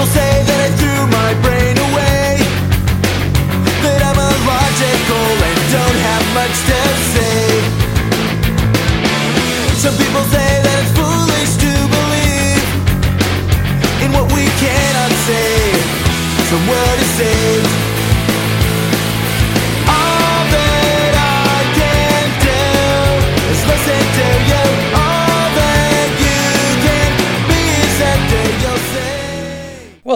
People say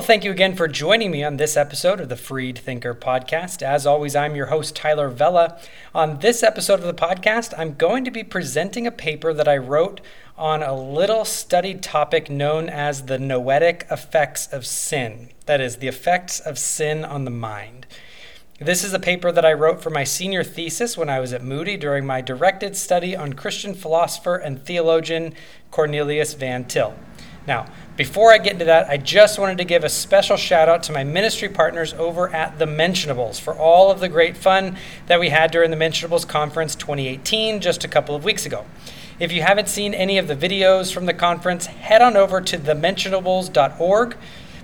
thank you again for joining me on this episode of the Freed Thinker podcast. As always, I'm your host, Tyler Vela. On this episode of the podcast, I'm going to be presenting a paper that I wrote on a little studied topic known as the noetic effects of sin. That is, the effects of sin on the mind. This is a paper that I wrote for my senior thesis when I was at Moody during my directed study on Christian philosopher and theologian Cornelius Van Til. Now, before I get into that, I just wanted to give a special shout out to my ministry partners over at The Mentionables for all of the great fun that we had during the Mentionables Conference 2018 just a couple of weeks ago. If you haven't seen any of the videos from the conference, head on over to thementionables.org.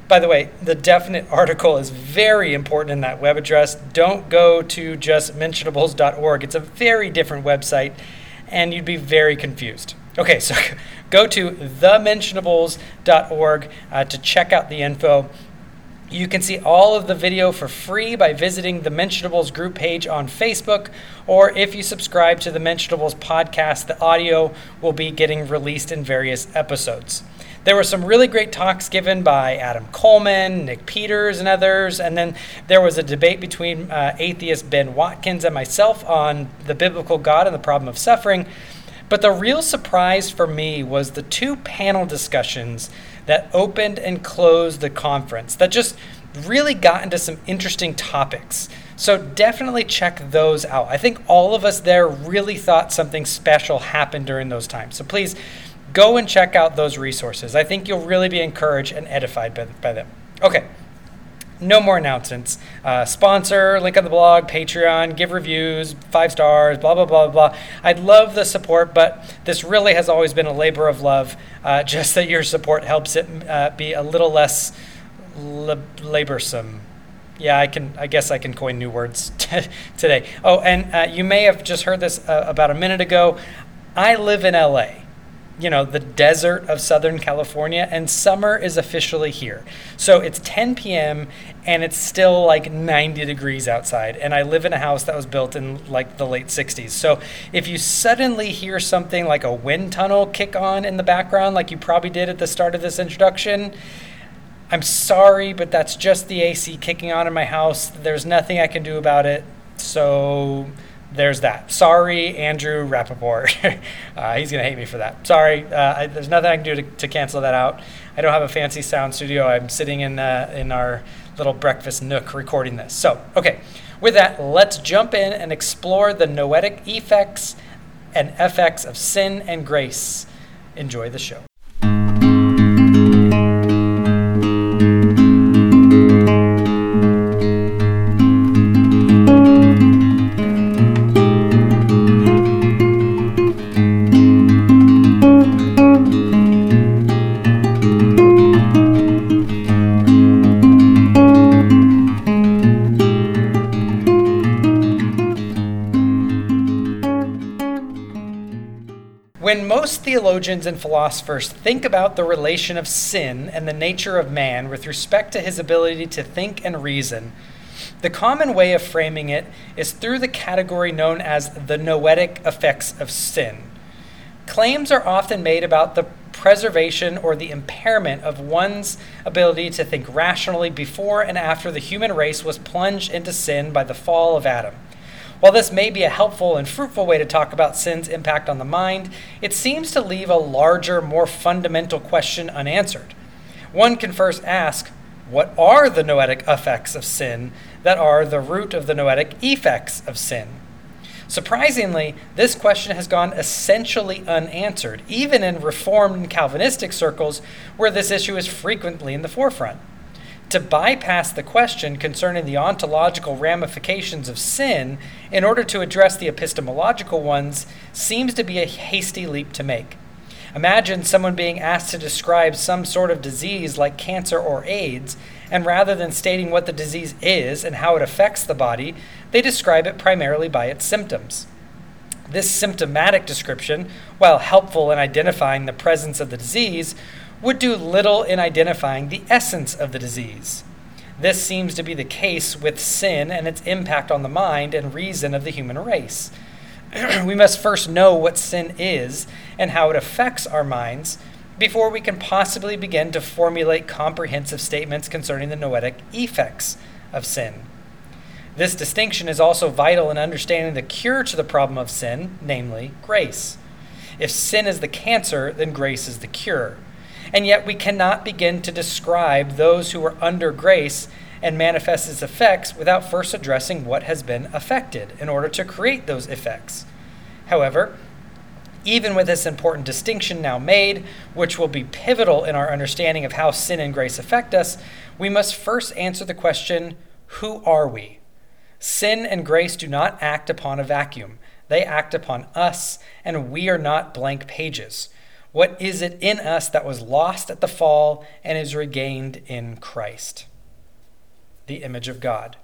By the way, the definite article is very important in that web address. Don't go to just mentionables.org. It's a very different website and you'd be very confused. Okay, so go to thementionables.org uh, to check out the info. You can see all of the video for free by visiting the Mentionables group page on Facebook, or if you subscribe to the Mentionables podcast, the audio will be getting released in various episodes. There were some really great talks given by Adam Coleman, Nick Peters, and others, and then there was a debate between uh, atheist Ben Watkins and myself on the biblical God and the problem of suffering. But the real surprise for me was the two panel discussions that opened and closed the conference that just really got into some interesting topics. So definitely check those out. I think all of us there really thought something special happened during those times. So please go and check out those resources. I think you'll really be encouraged and edified by, by them. Okay no more announcements. Uh, sponsor, link on the blog, Patreon, give reviews, five stars, blah, blah, blah, blah. I'd love the support, but this really has always been a labor of love. Uh, just that your support helps it uh, be a little less lab- laborsome. Yeah, I can. I guess I can coin new words today. Oh, and uh, you may have just heard this uh, about a minute ago. I live in LA you know, the desert of Southern California, and summer is officially here. So it's 10 p.m. and it's still like 90 degrees outside. And I live in a house that was built in like the late 60s. So if you suddenly hear something like a wind tunnel kick on in the background, like you probably did at the start of this introduction, I'm sorry, but that's just the AC kicking on in my house. There's nothing I can do about it. So there's that. Sorry, Andrew Rappaport. uh, he's going to hate me for that. Sorry. Uh, I, there's nothing I can do to, to, cancel that out. I don't have a fancy sound studio. I'm sitting in, uh, in our little breakfast nook recording this. So, okay. With that, let's jump in and explore the noetic affects and effects of sin and grace. Enjoy the show. Theologians and philosophers think about the relation of sin and the nature of man with respect to his ability to think and reason, the common way of framing it is through the category known as the noetic effects of sin. Claims are often made about the preservation or the impairment of one's ability to think rationally before and after the human race was plunged into sin by the fall of Adam. While this may be a helpful and fruitful way to talk about sin's impact on the mind, it seems to leave a larger, more fundamental question unanswered. One can first ask, what are the noetic effects of sin that are the root of the noetic effects of sin? Surprisingly, this question has gone essentially unanswered, even in Reformed and Calvinistic circles where this issue is frequently in the forefront. To bypass the question concerning the ontological ramifications of sin in order to address the epistemological ones seems to be a hasty leap to make. Imagine someone being asked to describe some sort of disease like cancer or AIDS, and rather than stating what the disease is and how it affects the body, they describe it primarily by its symptoms. This symptomatic description, while helpful in identifying the presence of the disease, would do little in identifying the essence of the disease. This seems to be the case with sin and its impact on the mind and reason of the human race. we must first know what sin is and how it affects our minds before we can possibly begin to formulate comprehensive statements concerning the noetic effects of sin. This distinction is also vital in understanding the cure to the problem of sin, namely grace. If sin is the cancer, then grace is the cure. And yet we cannot begin to describe those who are under grace and manifest its effects without first addressing what has been affected in order to create those effects. However, even with this important distinction now made, which will be pivotal in our understanding of how sin and grace affect us, we must first answer the question who are we? Sin and grace do not act upon a vacuum, they act upon us, and we are not blank pages. What is it in us that was lost at the fall and is regained in Christ? The image of God.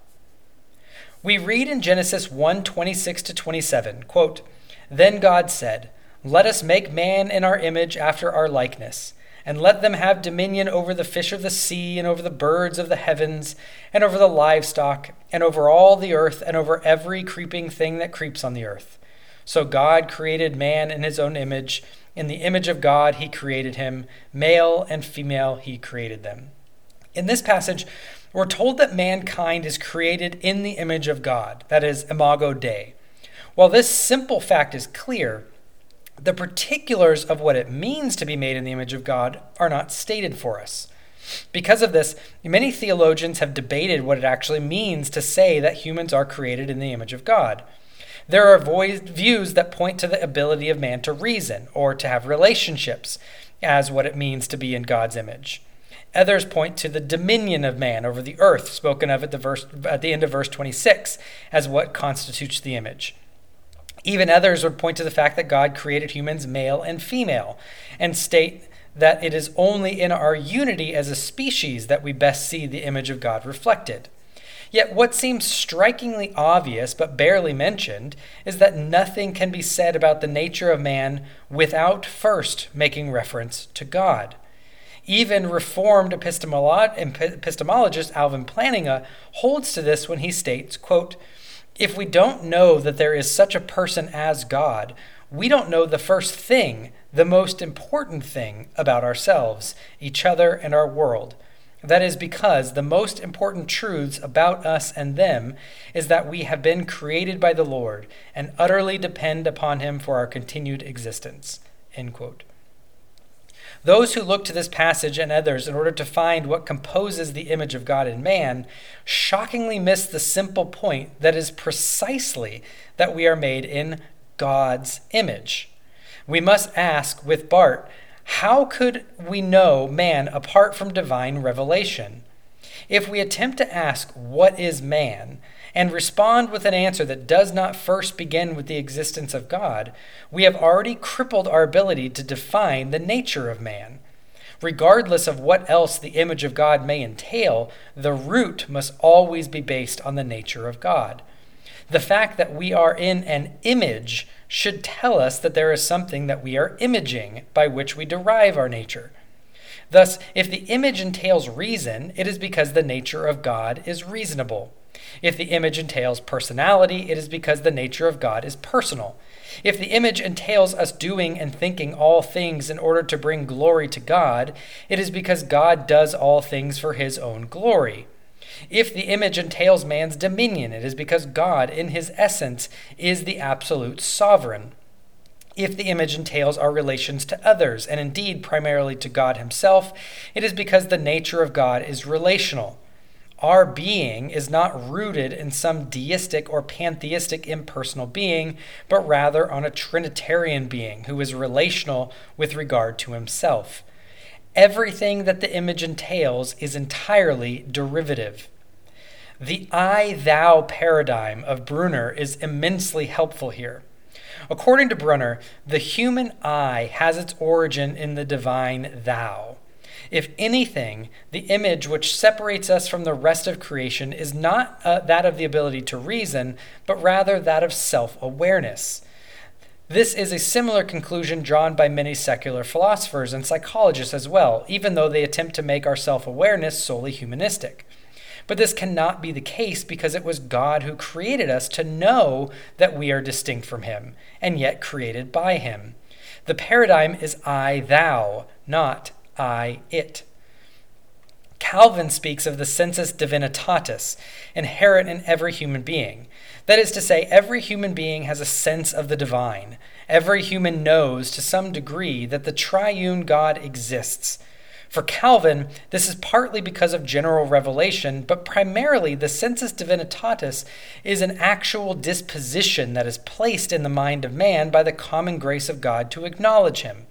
We read in Genesis 1 26 to 27, quote, Then God said, Let us make man in our image after our likeness, and let them have dominion over the fish of the sea, and over the birds of the heavens, and over the livestock, and over all the earth, and over every creeping thing that creeps on the earth. So God created man in his own image. In the image of God, he created him. Male and female, he created them. In this passage, we're told that mankind is created in the image of God, that is, imago Dei. While this simple fact is clear, the particulars of what it means to be made in the image of God are not stated for us. Because of this, many theologians have debated what it actually means to say that humans are created in the image of God. There are views that point to the ability of man to reason or to have relationships as what it means to be in God's image. Others point to the dominion of man over the earth, spoken of at the, verse, at the end of verse 26, as what constitutes the image. Even others would point to the fact that God created humans male and female and state that it is only in our unity as a species that we best see the image of God reflected. Yet, what seems strikingly obvious but barely mentioned is that nothing can be said about the nature of man without first making reference to God. Even Reformed epistemologist Alvin Plantinga holds to this when he states, quote, If we don't know that there is such a person as God, we don't know the first thing, the most important thing about ourselves, each other, and our world. That is because the most important truths about us and them is that we have been created by the Lord and utterly depend upon Him for our continued existence. Those who look to this passage and others in order to find what composes the image of God in man shockingly miss the simple point that is precisely that we are made in God's image. We must ask with Barth how could we know man apart from divine revelation? If we attempt to ask, What is man? and respond with an answer that does not first begin with the existence of God, we have already crippled our ability to define the nature of man. Regardless of what else the image of God may entail, the root must always be based on the nature of God. The fact that we are in an image should tell us that there is something that we are imaging by which we derive our nature. Thus, if the image entails reason, it is because the nature of God is reasonable. If the image entails personality, it is because the nature of God is personal. If the image entails us doing and thinking all things in order to bring glory to God, it is because God does all things for his own glory. If the image entails man's dominion, it is because God, in his essence, is the absolute sovereign. If the image entails our relations to others, and indeed primarily to God himself, it is because the nature of God is relational. Our being is not rooted in some deistic or pantheistic impersonal being, but rather on a Trinitarian being who is relational with regard to himself everything that the image entails is entirely derivative. The I thou paradigm of Brunner is immensely helpful here. According to Brunner, the human I has its origin in the divine thou. If anything, the image which separates us from the rest of creation is not uh, that of the ability to reason, but rather that of self awareness. This is a similar conclusion drawn by many secular philosophers and psychologists as well, even though they attempt to make our self awareness solely humanistic. But this cannot be the case because it was God who created us to know that we are distinct from Him, and yet created by Him. The paradigm is I thou, not I it. Calvin speaks of the sensus divinitatis, inherent in every human being. That is to say, every human being has a sense of the divine. Every human knows to some degree that the triune God exists. For Calvin, this is partly because of general revelation, but primarily the sensus divinitatis is an actual disposition that is placed in the mind of man by the common grace of God to acknowledge him.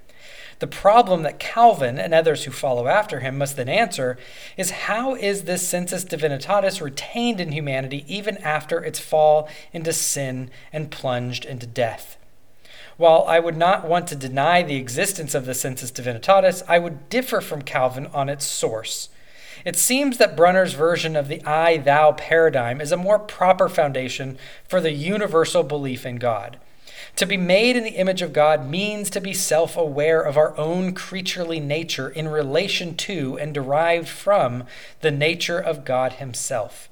The problem that Calvin and others who follow after him must then answer is how is this sensus divinitatis retained in humanity even after its fall into sin and plunged into death? While I would not want to deny the existence of the sensus divinitatis, I would differ from Calvin on its source. It seems that Brunner's version of the I thou paradigm is a more proper foundation for the universal belief in God. To be made in the image of God means to be self aware of our own creaturely nature in relation to and derived from the nature of God Himself.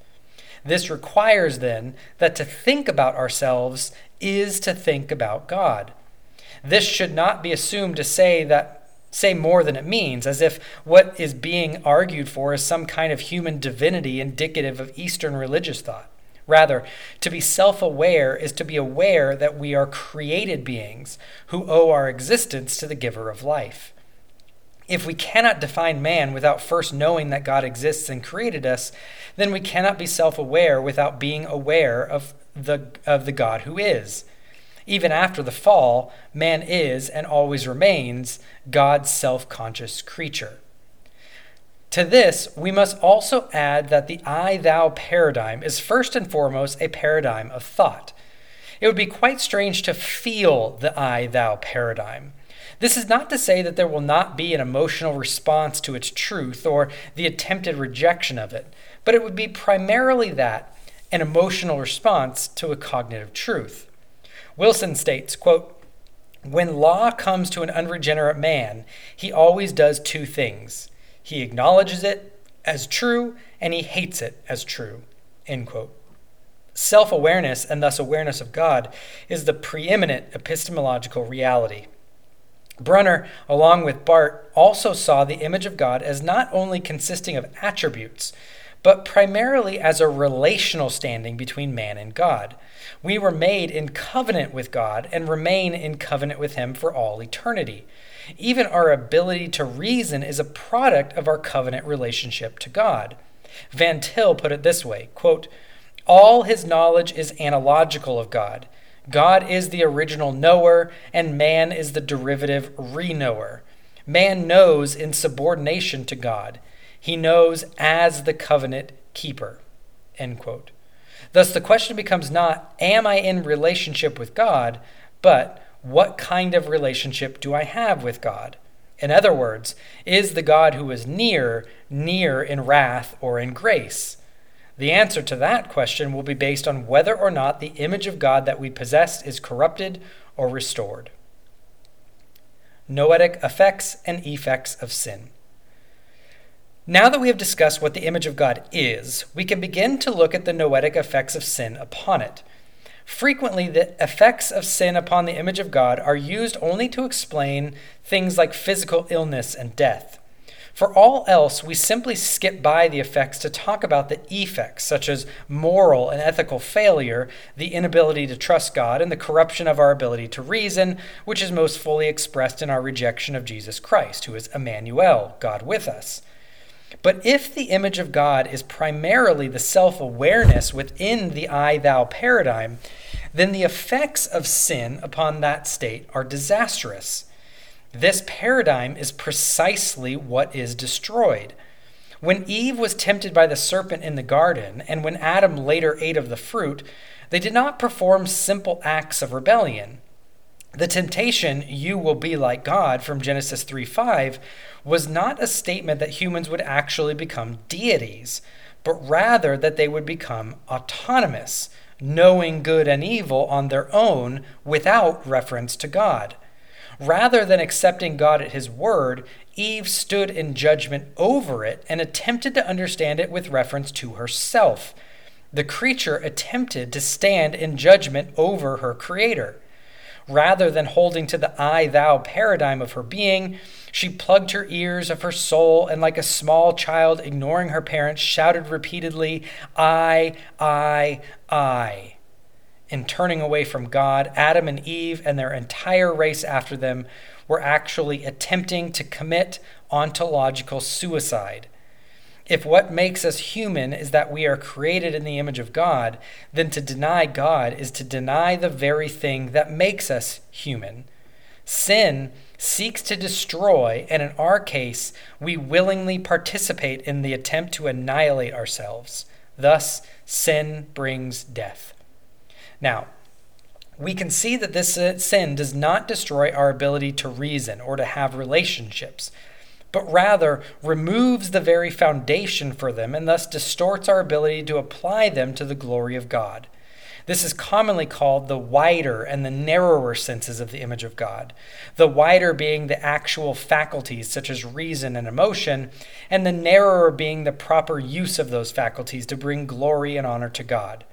This requires then that to think about ourselves is to think about God. This should not be assumed to say that say more than it means, as if what is being argued for is some kind of human divinity indicative of Eastern religious thought. Rather, to be self aware is to be aware that we are created beings who owe our existence to the giver of life. If we cannot define man without first knowing that God exists and created us, then we cannot be self aware without being aware of the, of the God who is. Even after the fall, man is and always remains God's self conscious creature. To this, we must also add that the I thou paradigm is first and foremost a paradigm of thought. It would be quite strange to feel the I thou paradigm. This is not to say that there will not be an emotional response to its truth or the attempted rejection of it, but it would be primarily that an emotional response to a cognitive truth. Wilson states, quote, when law comes to an unregenerate man, he always does two things. He acknowledges it as true and he hates it as true. End quote. Self awareness, and thus awareness of God, is the preeminent epistemological reality. Brunner, along with Barth, also saw the image of God as not only consisting of attributes, but primarily as a relational standing between man and God. We were made in covenant with God and remain in covenant with Him for all eternity. Even our ability to reason is a product of our covenant relationship to God. Van Til put it this way quote, All his knowledge is analogical of God. God is the original knower, and man is the derivative reknower. Man knows in subordination to God. He knows as the covenant keeper. End quote. Thus, the question becomes not, am I in relationship with God, but what kind of relationship do I have with God? In other words, is the God who is near, near in wrath or in grace? The answer to that question will be based on whether or not the image of God that we possess is corrupted or restored. Noetic affects and effects of sin. Now that we have discussed what the image of God is, we can begin to look at the noetic effects of sin upon it. Frequently, the effects of sin upon the image of God are used only to explain things like physical illness and death. For all else, we simply skip by the effects to talk about the effects, such as moral and ethical failure, the inability to trust God, and the corruption of our ability to reason, which is most fully expressed in our rejection of Jesus Christ, who is Emmanuel, God with us. But if the image of God is primarily the self awareness within the I thou paradigm, then the effects of sin upon that state are disastrous. This paradigm is precisely what is destroyed. When Eve was tempted by the serpent in the garden, and when Adam later ate of the fruit, they did not perform simple acts of rebellion. The temptation, you will be like God, from Genesis 3 5, was not a statement that humans would actually become deities, but rather that they would become autonomous, knowing good and evil on their own without reference to God. Rather than accepting God at his word, Eve stood in judgment over it and attempted to understand it with reference to herself. The creature attempted to stand in judgment over her creator. Rather than holding to the I thou paradigm of her being, she plugged her ears of her soul and, like a small child ignoring her parents, shouted repeatedly, I, I, I. In turning away from God, Adam and Eve and their entire race after them were actually attempting to commit ontological suicide. If what makes us human is that we are created in the image of God, then to deny God is to deny the very thing that makes us human. Sin seeks to destroy, and in our case, we willingly participate in the attempt to annihilate ourselves. Thus, sin brings death. Now, we can see that this uh, sin does not destroy our ability to reason or to have relationships but rather removes the very foundation for them and thus distorts our ability to apply them to the glory of God. This is commonly called the wider and the narrower senses of the image of God. The wider being the actual faculties, such as reason and emotion, and the narrower being the proper use of those faculties to bring glory and honor to God.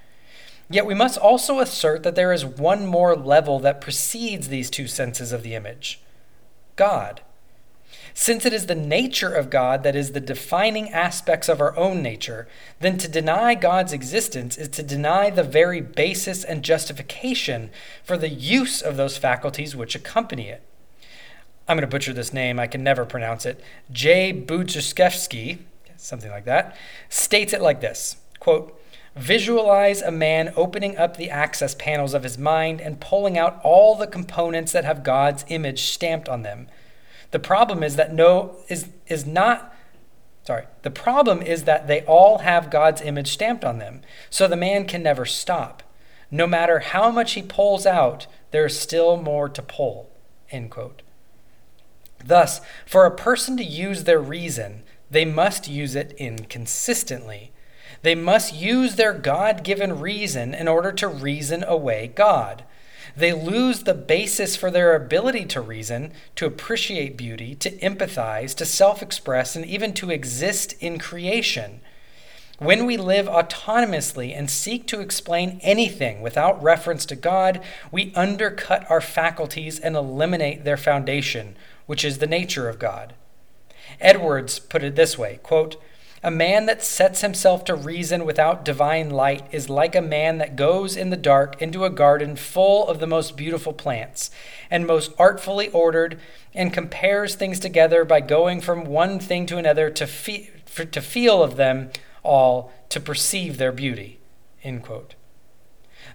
Yet we must also assert that there is one more level that precedes these two senses of the image God. Since it is the nature of God that is the defining aspects of our own nature, then to deny God's existence is to deny the very basis and justification for the use of those faculties which accompany it. I'm going to butcher this name, I can never pronounce it. J. Budziszewski, something like that, states it like this quote, Visualize a man opening up the access panels of his mind and pulling out all the components that have God's image stamped on them the problem is that no is is not sorry. The problem is that they all have God's image stamped on them. So the man can never stop. No matter how much he pulls out, there is still more to pull. End quote. Thus, for a person to use their reason, they must use it inconsistently. They must use their God given reason in order to reason away God. They lose the basis for their ability to reason, to appreciate beauty, to empathize, to self express, and even to exist in creation. When we live autonomously and seek to explain anything without reference to God, we undercut our faculties and eliminate their foundation, which is the nature of God. Edwards put it this way quote, a man that sets himself to reason without divine light is like a man that goes in the dark into a garden full of the most beautiful plants and most artfully ordered and compares things together by going from one thing to another to, fe- to feel of them all, to perceive their beauty. End quote.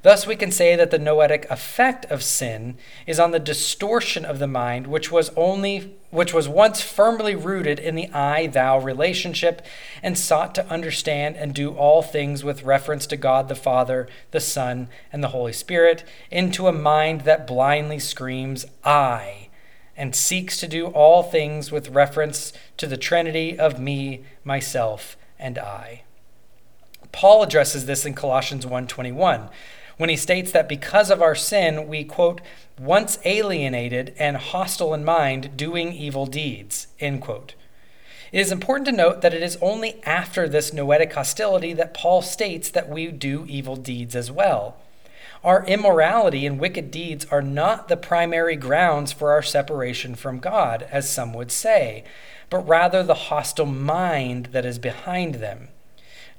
Thus, we can say that the noetic effect of sin is on the distortion of the mind, which was only which was once firmly rooted in the I thou relationship and sought to understand and do all things with reference to God the Father, the Son, and the Holy Spirit, into a mind that blindly screams I and seeks to do all things with reference to the Trinity of me, myself, and I. Paul addresses this in Colossians 1:21 when he states that because of our sin, we, quote, once alienated and hostile in mind, doing evil deeds, end quote. It is important to note that it is only after this noetic hostility that Paul states that we do evil deeds as well. Our immorality and wicked deeds are not the primary grounds for our separation from God, as some would say, but rather the hostile mind that is behind them.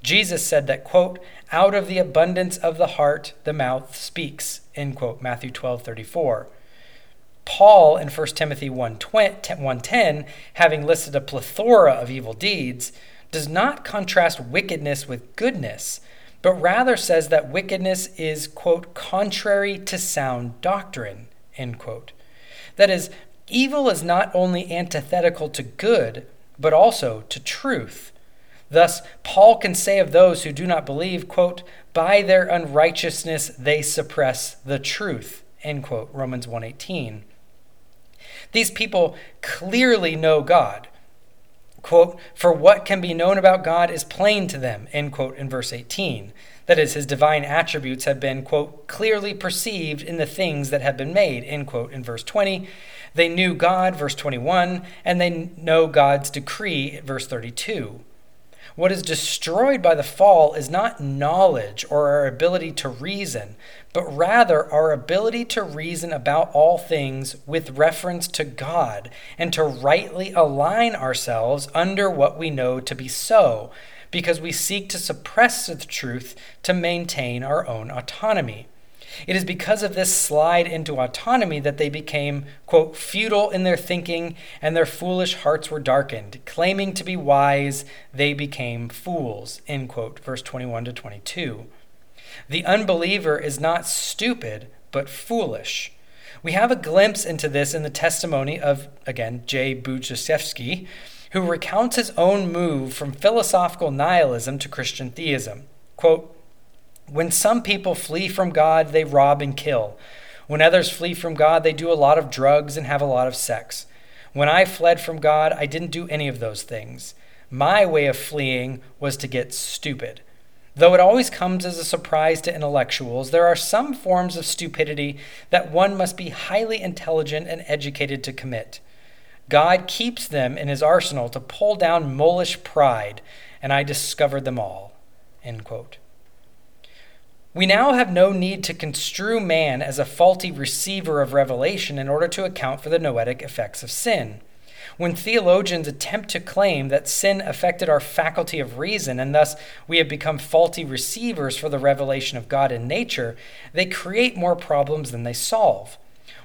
Jesus said that, quote, out of the abundance of the heart, the mouth speaks, end quote, Matthew 12, 34. Paul in 1 Timothy 1.10, having listed a plethora of evil deeds, does not contrast wickedness with goodness, but rather says that wickedness is, quote, contrary to sound doctrine, end quote. That is, evil is not only antithetical to good, but also to truth. Thus, Paul can say of those who do not believe, quote, by their unrighteousness they suppress the truth, End quote. Romans 1:18. These people clearly know God. Quote, for what can be known about God is plain to them, end quote, in verse 18. That is, his divine attributes have been, quote, clearly perceived in the things that have been made, end quote, in verse 20. They knew God, verse 21, and they know God's decree, verse 32. What is destroyed by the fall is not knowledge or our ability to reason, but rather our ability to reason about all things with reference to God and to rightly align ourselves under what we know to be so, because we seek to suppress the truth to maintain our own autonomy. It is because of this slide into autonomy that they became, quote, futile in their thinking and their foolish hearts were darkened. Claiming to be wise, they became fools, end quote, verse 21 to 22. The unbeliever is not stupid, but foolish. We have a glimpse into this in the testimony of, again, J. Budziszewski, who recounts his own move from philosophical nihilism to Christian theism. Quote, when some people flee from God, they rob and kill. When others flee from God, they do a lot of drugs and have a lot of sex. When I fled from God, I didn't do any of those things. My way of fleeing was to get stupid. Though it always comes as a surprise to intellectuals, there are some forms of stupidity that one must be highly intelligent and educated to commit. God keeps them in his arsenal to pull down mulish pride, and I discovered them all. End quote. We now have no need to construe man as a faulty receiver of revelation in order to account for the noetic effects of sin. When theologians attempt to claim that sin affected our faculty of reason and thus we have become faulty receivers for the revelation of God in nature, they create more problems than they solve.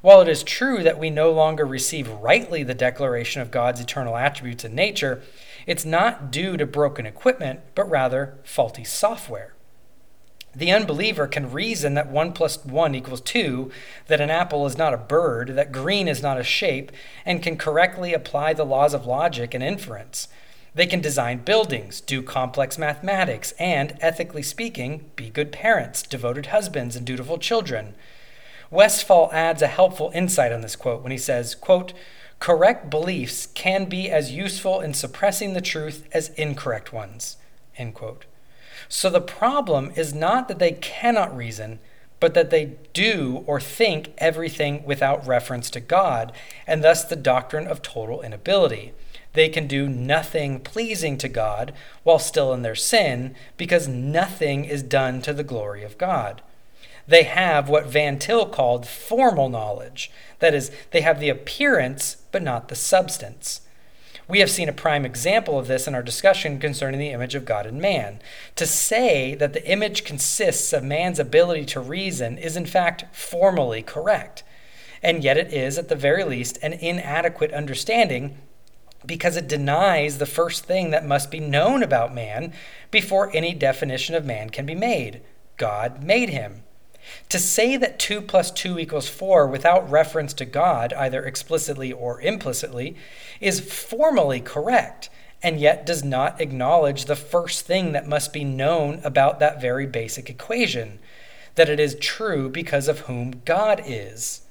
While it is true that we no longer receive rightly the declaration of God's eternal attributes in nature, it's not due to broken equipment, but rather faulty software. The unbeliever can reason that 1 plus 1 equals 2, that an apple is not a bird, that green is not a shape, and can correctly apply the laws of logic and inference. They can design buildings, do complex mathematics, and, ethically speaking, be good parents, devoted husbands, and dutiful children. Westphal adds a helpful insight on this quote when he says, quote, Correct beliefs can be as useful in suppressing the truth as incorrect ones. End quote. So the problem is not that they cannot reason, but that they do or think everything without reference to God, and thus the doctrine of total inability. They can do nothing pleasing to God while still in their sin, because nothing is done to the glory of God. They have what Van Til called formal knowledge. That is, they have the appearance, but not the substance. We have seen a prime example of this in our discussion concerning the image of God in man. To say that the image consists of man's ability to reason is, in fact, formally correct. And yet it is, at the very least, an inadequate understanding because it denies the first thing that must be known about man before any definition of man can be made God made him. To say that 2 plus 2 equals 4 without reference to God, either explicitly or implicitly, is formally correct, and yet does not acknowledge the first thing that must be known about that very basic equation that it is true because of whom God is.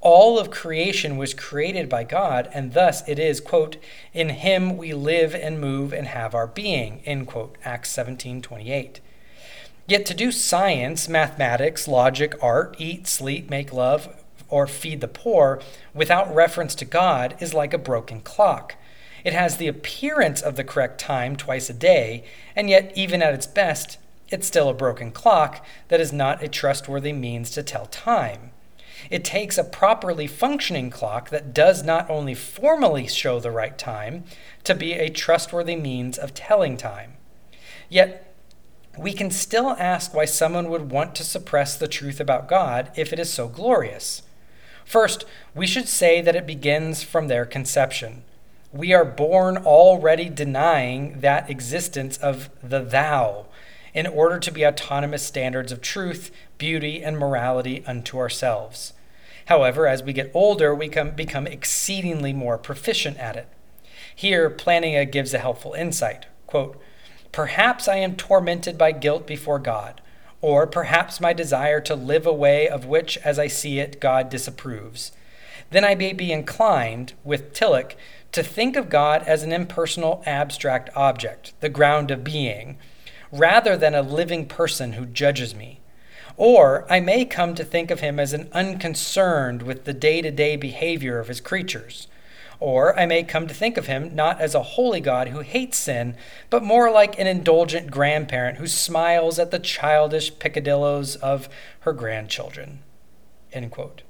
All of creation was created by God, and thus it is, quote, in him we live and move and have our being, end quote, Acts 17 28. Yet to do science, mathematics, logic, art, eat, sleep, make love, or feed the poor without reference to God is like a broken clock. It has the appearance of the correct time twice a day, and yet, even at its best, it's still a broken clock that is not a trustworthy means to tell time. It takes a properly functioning clock that does not only formally show the right time to be a trustworthy means of telling time. Yet, we can still ask why someone would want to suppress the truth about God if it is so glorious. First, we should say that it begins from their conception. We are born already denying that existence of the thou in order to be autonomous standards of truth, beauty, and morality unto ourselves. However, as we get older, we become exceedingly more proficient at it. Here, Plantinga gives a helpful insight. Quote, Perhaps I am tormented by guilt before God, or perhaps my desire to live a way of which, as I see it, God disapproves. Then I may be inclined, with Tillich, to think of God as an impersonal, abstract object, the ground of being, rather than a living person who judges me. Or I may come to think of him as an unconcerned with the day to day behavior of his creatures. Or I may come to think of him not as a holy God who hates sin, but more like an indulgent grandparent who smiles at the childish peccadillos of her grandchildren. End quote.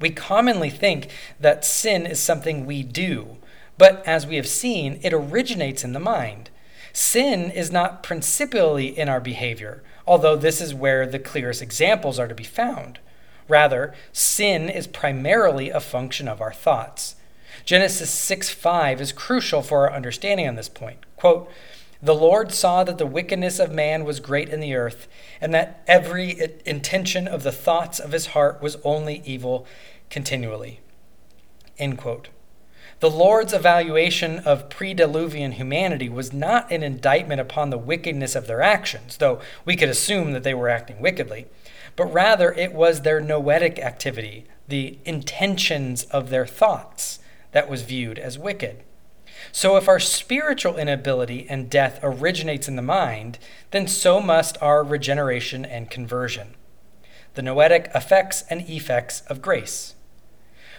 We commonly think that sin is something we do, but as we have seen, it originates in the mind. Sin is not principally in our behavior, although this is where the clearest examples are to be found. Rather, sin is primarily a function of our thoughts. Genesis 6 5 is crucial for our understanding on this point. Quote, the Lord saw that the wickedness of man was great in the earth, and that every intention of the thoughts of his heart was only evil continually. End quote. The Lord's evaluation of pre-diluvian humanity was not an indictment upon the wickedness of their actions, though we could assume that they were acting wickedly, but rather it was their noetic activity, the intentions of their thoughts, that was viewed as wicked. So, if our spiritual inability and death originates in the mind, then so must our regeneration and conversion. The noetic affects and effects of grace.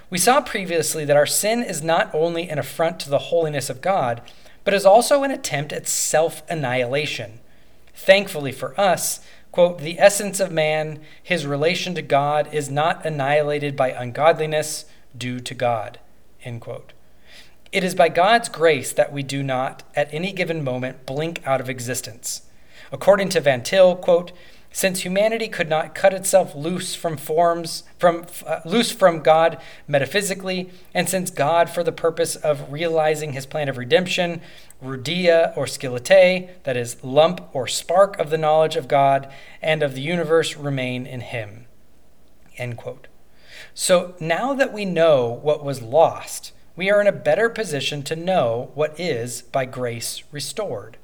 We saw previously that our sin is not only an affront to the holiness of God, but is also an attempt at self annihilation. Thankfully for us, quote, the essence of man, his relation to God, is not annihilated by ungodliness due to God, end quote. It is by God's grace that we do not, at any given moment, blink out of existence. According to Van Til, quote, since humanity could not cut itself loose from forms from uh, loose from God metaphysically, and since God, for the purpose of realizing His plan of redemption, rudera or scintillae, that is, lump or spark of the knowledge of God and of the universe, remain in Him. End quote. So now that we know what was lost, we are in a better position to know what is, by grace, restored.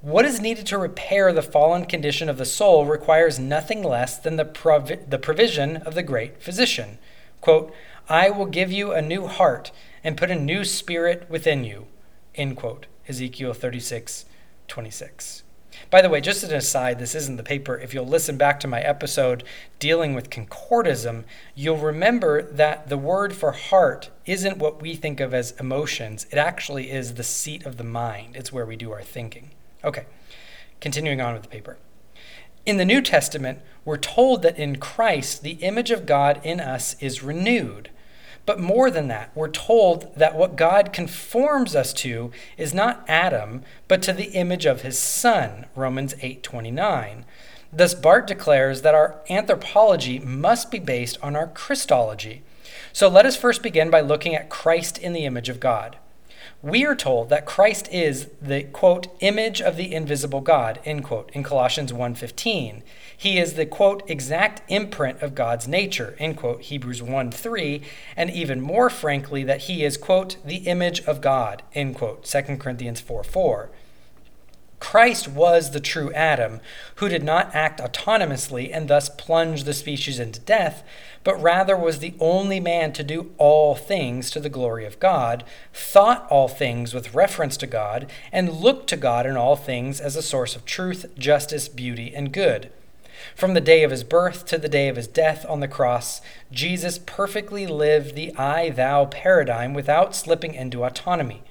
What is needed to repair the fallen condition of the soul requires nothing less than the, provi- the provision of the great physician. Quote, I will give you a new heart and put a new spirit within you. End quote. Ezekiel 36, 26. By the way, just as an aside, this isn't the paper. If you'll listen back to my episode dealing with concordism, you'll remember that the word for heart isn't what we think of as emotions. It actually is the seat of the mind, it's where we do our thinking. Okay, continuing on with the paper. In the New Testament, we're told that in Christ, the image of God in us is renewed. But more than that, we're told that what God conforms us to is not Adam, but to the image of his son, Romans 8:29. Thus Barth declares that our anthropology must be based on our Christology. So let us first begin by looking at Christ in the image of God we are told that Christ is the quote image of the invisible God end quote in Colossians 1:15. He is the quote exact imprint of God's nature end quote Hebrews 1:3 and even more frankly that he is quote the image of God end quote 2 Corinthians 4:4. Christ was the true Adam, who did not act autonomously and thus plunge the species into death, but rather was the only man to do all things to the glory of God, thought all things with reference to God, and looked to God in all things as a source of truth, justice, beauty, and good. From the day of his birth to the day of his death on the cross, Jesus perfectly lived the I thou paradigm without slipping into autonomy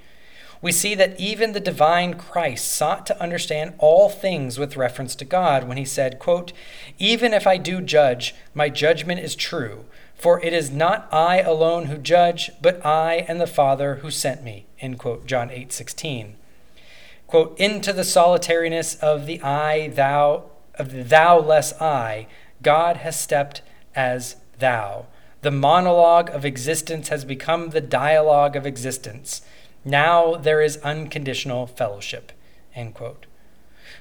we see that even the divine Christ sought to understand all things with reference to God when he said, quote, Even if I do judge, my judgment is true, for it is not I alone who judge, but I and the Father who sent me. End quote, John 8, 16. Quote, into the solitariness of the I, thou, of the thou less I, God has stepped as thou. The monologue of existence has become the dialogue of existence. Now there is unconditional fellowship. End quote.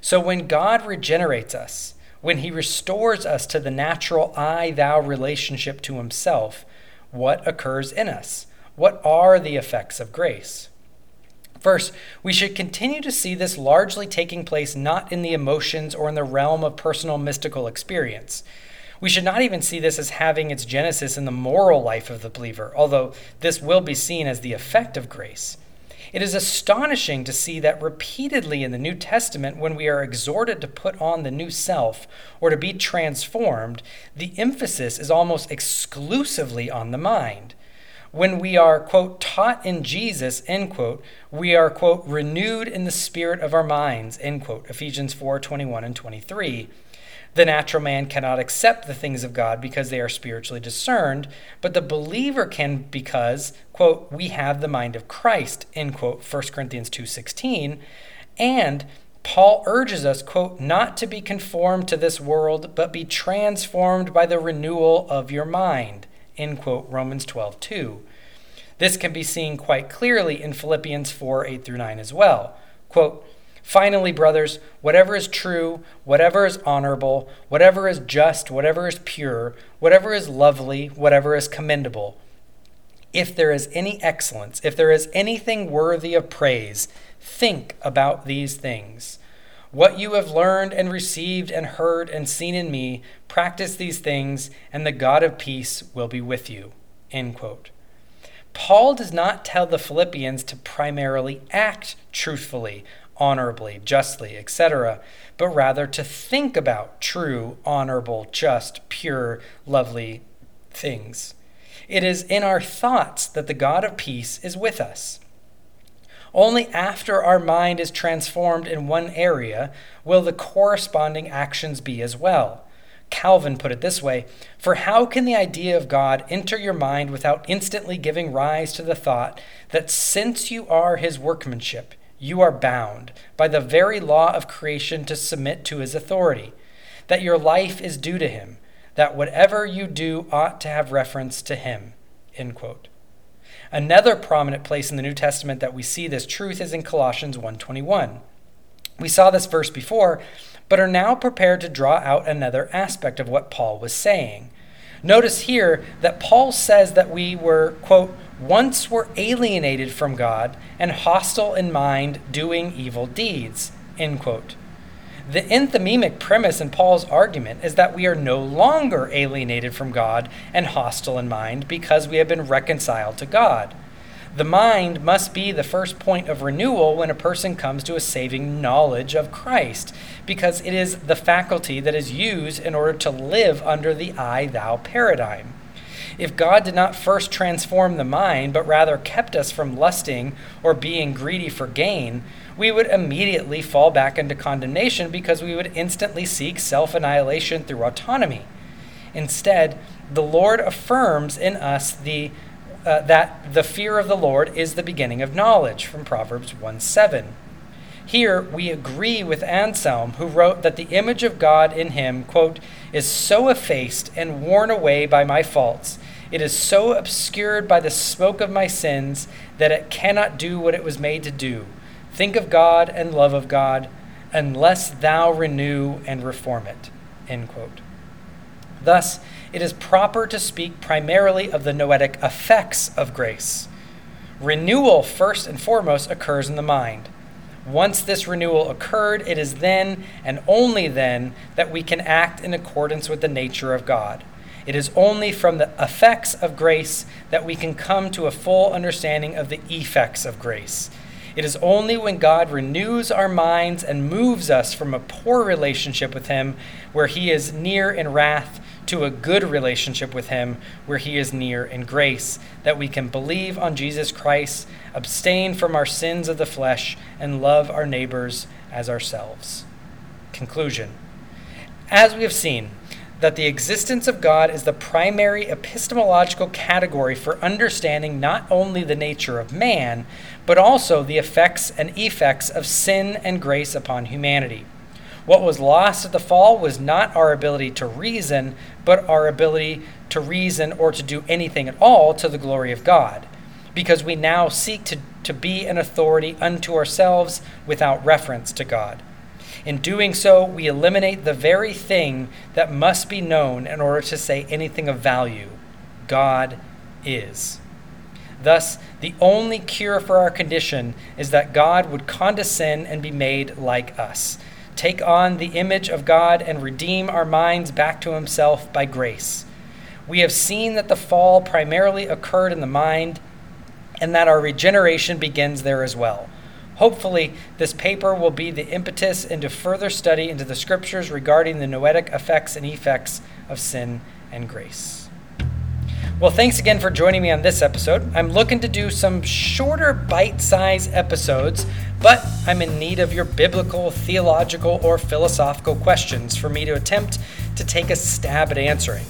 So when God regenerates us, when he restores us to the natural I thou relationship to himself, what occurs in us? What are the effects of grace? First, we should continue to see this largely taking place not in the emotions or in the realm of personal mystical experience. We should not even see this as having its genesis in the moral life of the believer, although this will be seen as the effect of grace. It is astonishing to see that repeatedly in the New Testament, when we are exhorted to put on the new self or to be transformed, the emphasis is almost exclusively on the mind. When we are, quote, taught in Jesus, end quote, we are, quote, renewed in the spirit of our minds, end quote, Ephesians 4 21 and 23. The natural man cannot accept the things of God because they are spiritually discerned, but the believer can because, quote, we have the mind of Christ, end quote, 1 Corinthians 2.16, and Paul urges us, quote, not to be conformed to this world, but be transformed by the renewal of your mind, end quote, Romans 12.2. This can be seen quite clearly in Philippians 4, 8 through 9 as well. Quote, Finally, brothers, whatever is true, whatever is honorable, whatever is just, whatever is pure, whatever is lovely, whatever is commendable, if there is any excellence, if there is anything worthy of praise, think about these things. What you have learned and received and heard and seen in me, practice these things, and the God of peace will be with you. End quote. Paul does not tell the Philippians to primarily act truthfully, honorably, justly, etc., but rather to think about true, honorable, just, pure, lovely things. It is in our thoughts that the God of peace is with us. Only after our mind is transformed in one area will the corresponding actions be as well. Calvin put it this way For how can the idea of God enter your mind without instantly giving rise to the thought that since you are his workmanship, you are bound by the very law of creation to submit to his authority, that your life is due to him, that whatever you do ought to have reference to him. End quote. Another prominent place in the New Testament that we see this truth is in Colossians 1:21. We saw this verse before, but are now prepared to draw out another aspect of what Paul was saying. Notice here that Paul says that we were, quote, once were alienated from God and hostile in mind, doing evil deeds. End quote. The enthymemic premise in Paul's argument is that we are no longer alienated from God and hostile in mind because we have been reconciled to God. The mind must be the first point of renewal when a person comes to a saving knowledge of Christ, because it is the faculty that is used in order to live under the I thou paradigm. If God did not first transform the mind, but rather kept us from lusting or being greedy for gain, we would immediately fall back into condemnation because we would instantly seek self annihilation through autonomy. Instead, the Lord affirms in us the, uh, that the fear of the Lord is the beginning of knowledge from Proverbs 1 7. Here we agree with Anselm, who wrote that the image of God in him, quote, is so effaced and worn away by my faults it is so obscured by the smoke of my sins that it cannot do what it was made to do think of God and love of God, unless thou renew and reform it. End quote. Thus, it is proper to speak primarily of the noetic effects of grace. Renewal, first and foremost, occurs in the mind. Once this renewal occurred, it is then and only then that we can act in accordance with the nature of God. It is only from the effects of grace that we can come to a full understanding of the effects of grace. It is only when God renews our minds and moves us from a poor relationship with Him, where He is near in wrath, to a good relationship with Him, where He is near in grace, that we can believe on Jesus Christ, abstain from our sins of the flesh, and love our neighbors as ourselves. Conclusion As we have seen, that the existence of God is the primary epistemological category for understanding not only the nature of man, but also the affects and effects of sin and grace upon humanity. What was lost at the fall was not our ability to reason, but our ability to reason or to do anything at all to the glory of God, because we now seek to, to be an authority unto ourselves without reference to God. In doing so, we eliminate the very thing that must be known in order to say anything of value God is. Thus, the only cure for our condition is that God would condescend and be made like us, take on the image of God, and redeem our minds back to himself by grace. We have seen that the fall primarily occurred in the mind and that our regeneration begins there as well. Hopefully, this paper will be the impetus into further study into the scriptures regarding the noetic affects and effects of sin and grace. Well, thanks again for joining me on this episode. I'm looking to do some shorter bite sized episodes, but I'm in need of your biblical, theological, or philosophical questions for me to attempt to take a stab at answering.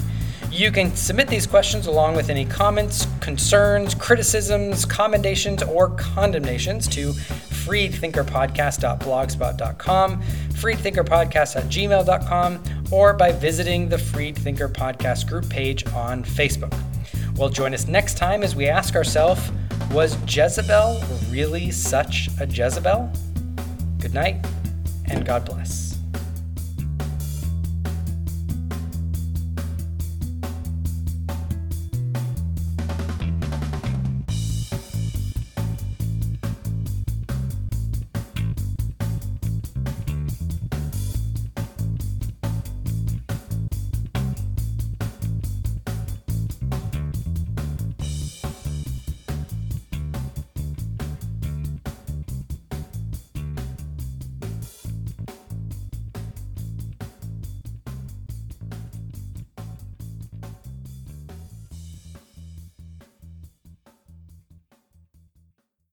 You can submit these questions along with any comments, concerns, criticisms, commendations, or condemnations to freedthinkerpodcast.blogspot.com, freedthinkerpodcast.gmail.com, or by visiting the Freed Thinker Podcast group page on Facebook. Well, join us next time as we ask ourselves Was Jezebel really such a Jezebel? Good night, and God bless.